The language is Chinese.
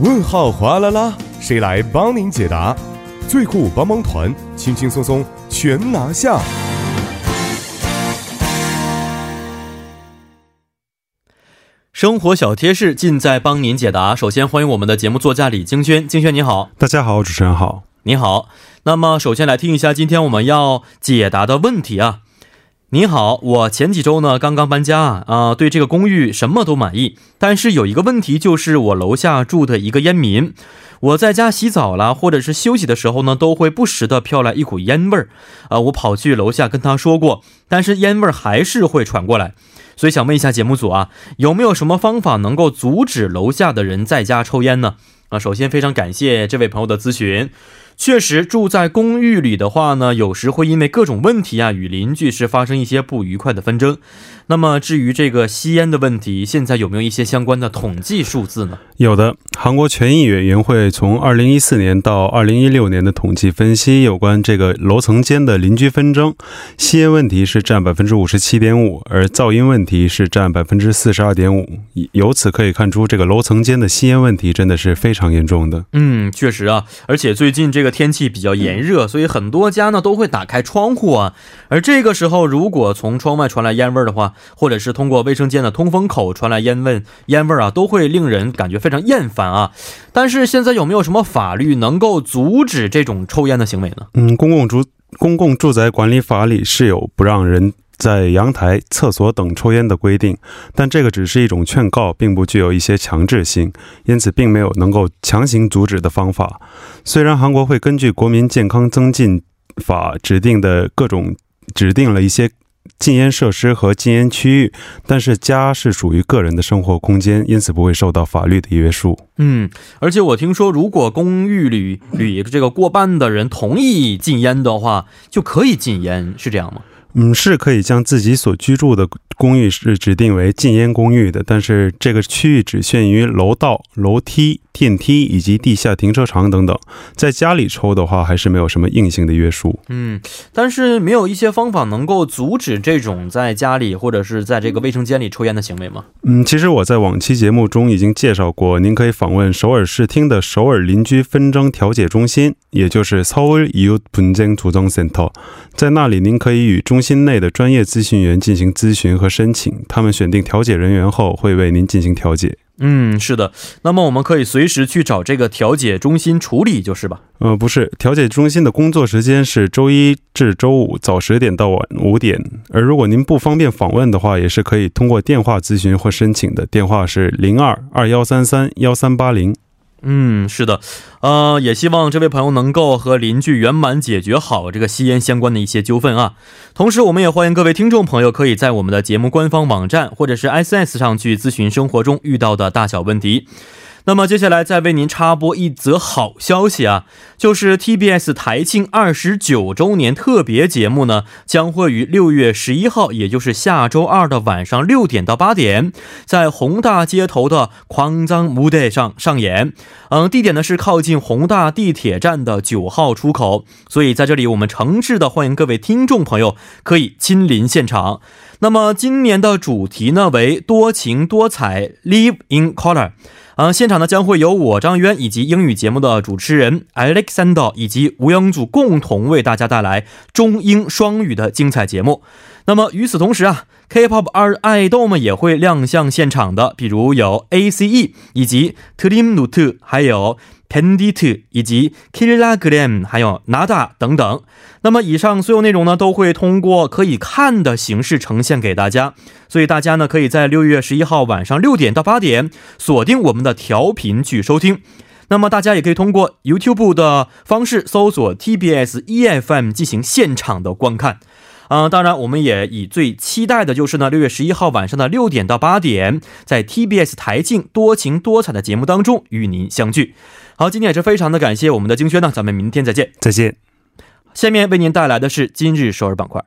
问号哗啦啦，谁来帮您解答？最酷帮帮团，轻轻松松全拿下。生活小贴士尽在帮您解答。首先欢迎我们的节目作家李京轩，京轩你好，大家好，主持人好，你好。那么首先来听一下今天我们要解答的问题啊。你好，我前几周呢刚刚搬家啊，对这个公寓什么都满意，但是有一个问题，就是我楼下住的一个烟民，我在家洗澡啦，或者是休息的时候呢，都会不时的飘来一股烟味儿啊。我跑去楼下跟他说过，但是烟味儿还是会传过来。所以想问一下节目组啊，有没有什么方法能够阻止楼下的人在家抽烟呢？啊，首先非常感谢这位朋友的咨询。确实，住在公寓里的话呢，有时会因为各种问题啊，与邻居是发生一些不愉快的纷争。那么，至于这个吸烟的问题，现在有没有一些相关的统计数字呢？有的，韩国权益委员会从二零一四年到二零一六年的统计分析，有关这个楼层间的邻居纷争，吸烟问题是占百分之五十七点五，而噪音问题是占百分之四十二点五。由此可以看出，这个楼层间的吸烟问题真的是非常严重的。嗯，确实啊，而且最近这个天气比较炎热，所以很多家呢都会打开窗户啊，而这个时候如果从窗外传来烟味的话，或者是通过卫生间的通风口传来烟味，烟味啊，都会令人感觉非常厌烦啊。但是现在有没有什么法律能够阻止这种抽烟的行为呢？嗯，公共住公共住宅管理法里是有不让人在阳台、厕所等抽烟的规定，但这个只是一种劝告，并不具有一些强制性，因此并没有能够强行阻止的方法。虽然韩国会根据国民健康增进法指定的各种指定了一些。禁烟设施和禁烟区域，但是家是属于个人的生活空间，因此不会受到法律的约束。嗯，而且我听说，如果公寓里里这个过半的人同意禁烟的话，就可以禁烟，是这样吗？嗯，是可以将自己所居住的公寓是指定为禁烟公寓的，但是这个区域只限于楼道、楼梯。电梯以及地下停车场等等，在家里抽的话，还是没有什么硬性的约束。嗯，但是没有一些方法能够阻止这种在家里或者是在这个卫生间里抽烟的行为吗？嗯，其实我在往期节目中已经介绍过，您可以访问首尔市厅的首尔邻居纷争调解中心，也就是서울이웃분쟁조정 센터。在那里，您可以与中心内的专业咨询员进行咨询和申请，他们选定调解人员后，会为您进行调解。嗯，是的。那么我们可以随时去找这个调解中心处理，就是吧？呃，不是，调解中心的工作时间是周一至周五早十点到晚五点。而如果您不方便访问的话，也是可以通过电话咨询或申请的。电话是零二二幺三三幺三八零。 嗯，是的，呃，也希望这位朋友能够和邻居圆满解决好这个吸烟相关的一些纠纷啊。同时，我们也欢迎各位听众朋友可以在我们的节目官方网站或者是 S S 上去咨询生活中遇到的大小问题。那么接下来再为您插播一则好消息啊，就是 TBS 台庆二十九周年特别节目呢，将会于六月十一号，也就是下周二的晚上六点到八点，在宏大街头的狂脏木地上上演。嗯，地点呢是靠近宏大地铁站的九号出口。所以在这里，我们诚挚的欢迎各位听众朋友可以亲临现场。那么今年的主题呢为多情多彩，Live in Color。嗯，现场呢将会有我张渊以及英语节目的主持人 Alexander 以及吴英祖共同为大家带来中英双语的精彩节目。那么与此同时啊，K-pop 二爱豆们也会亮相现场的，比如有 A.C.E 以及 Trim Nut，还有。Pendit 以及 Killagram 还有 Nada 等等，那么以上所有内容呢，都会通过可以看的形式呈现给大家。所以大家呢，可以在六月十一号晚上六点到八点锁定我们的调频去收听。那么大家也可以通过 YouTube 的方式搜索 TBS EFM 进行现场的观看。嗯，当然，我们也以最期待的就是呢，六月十一号晚上的六点到八点，在 TBS 台庆多情多彩的节目当中与您相聚。好，今天也是非常的感谢我们的金轩呢，咱们明天再见，再见。下面为您带来的是今日首尔板块。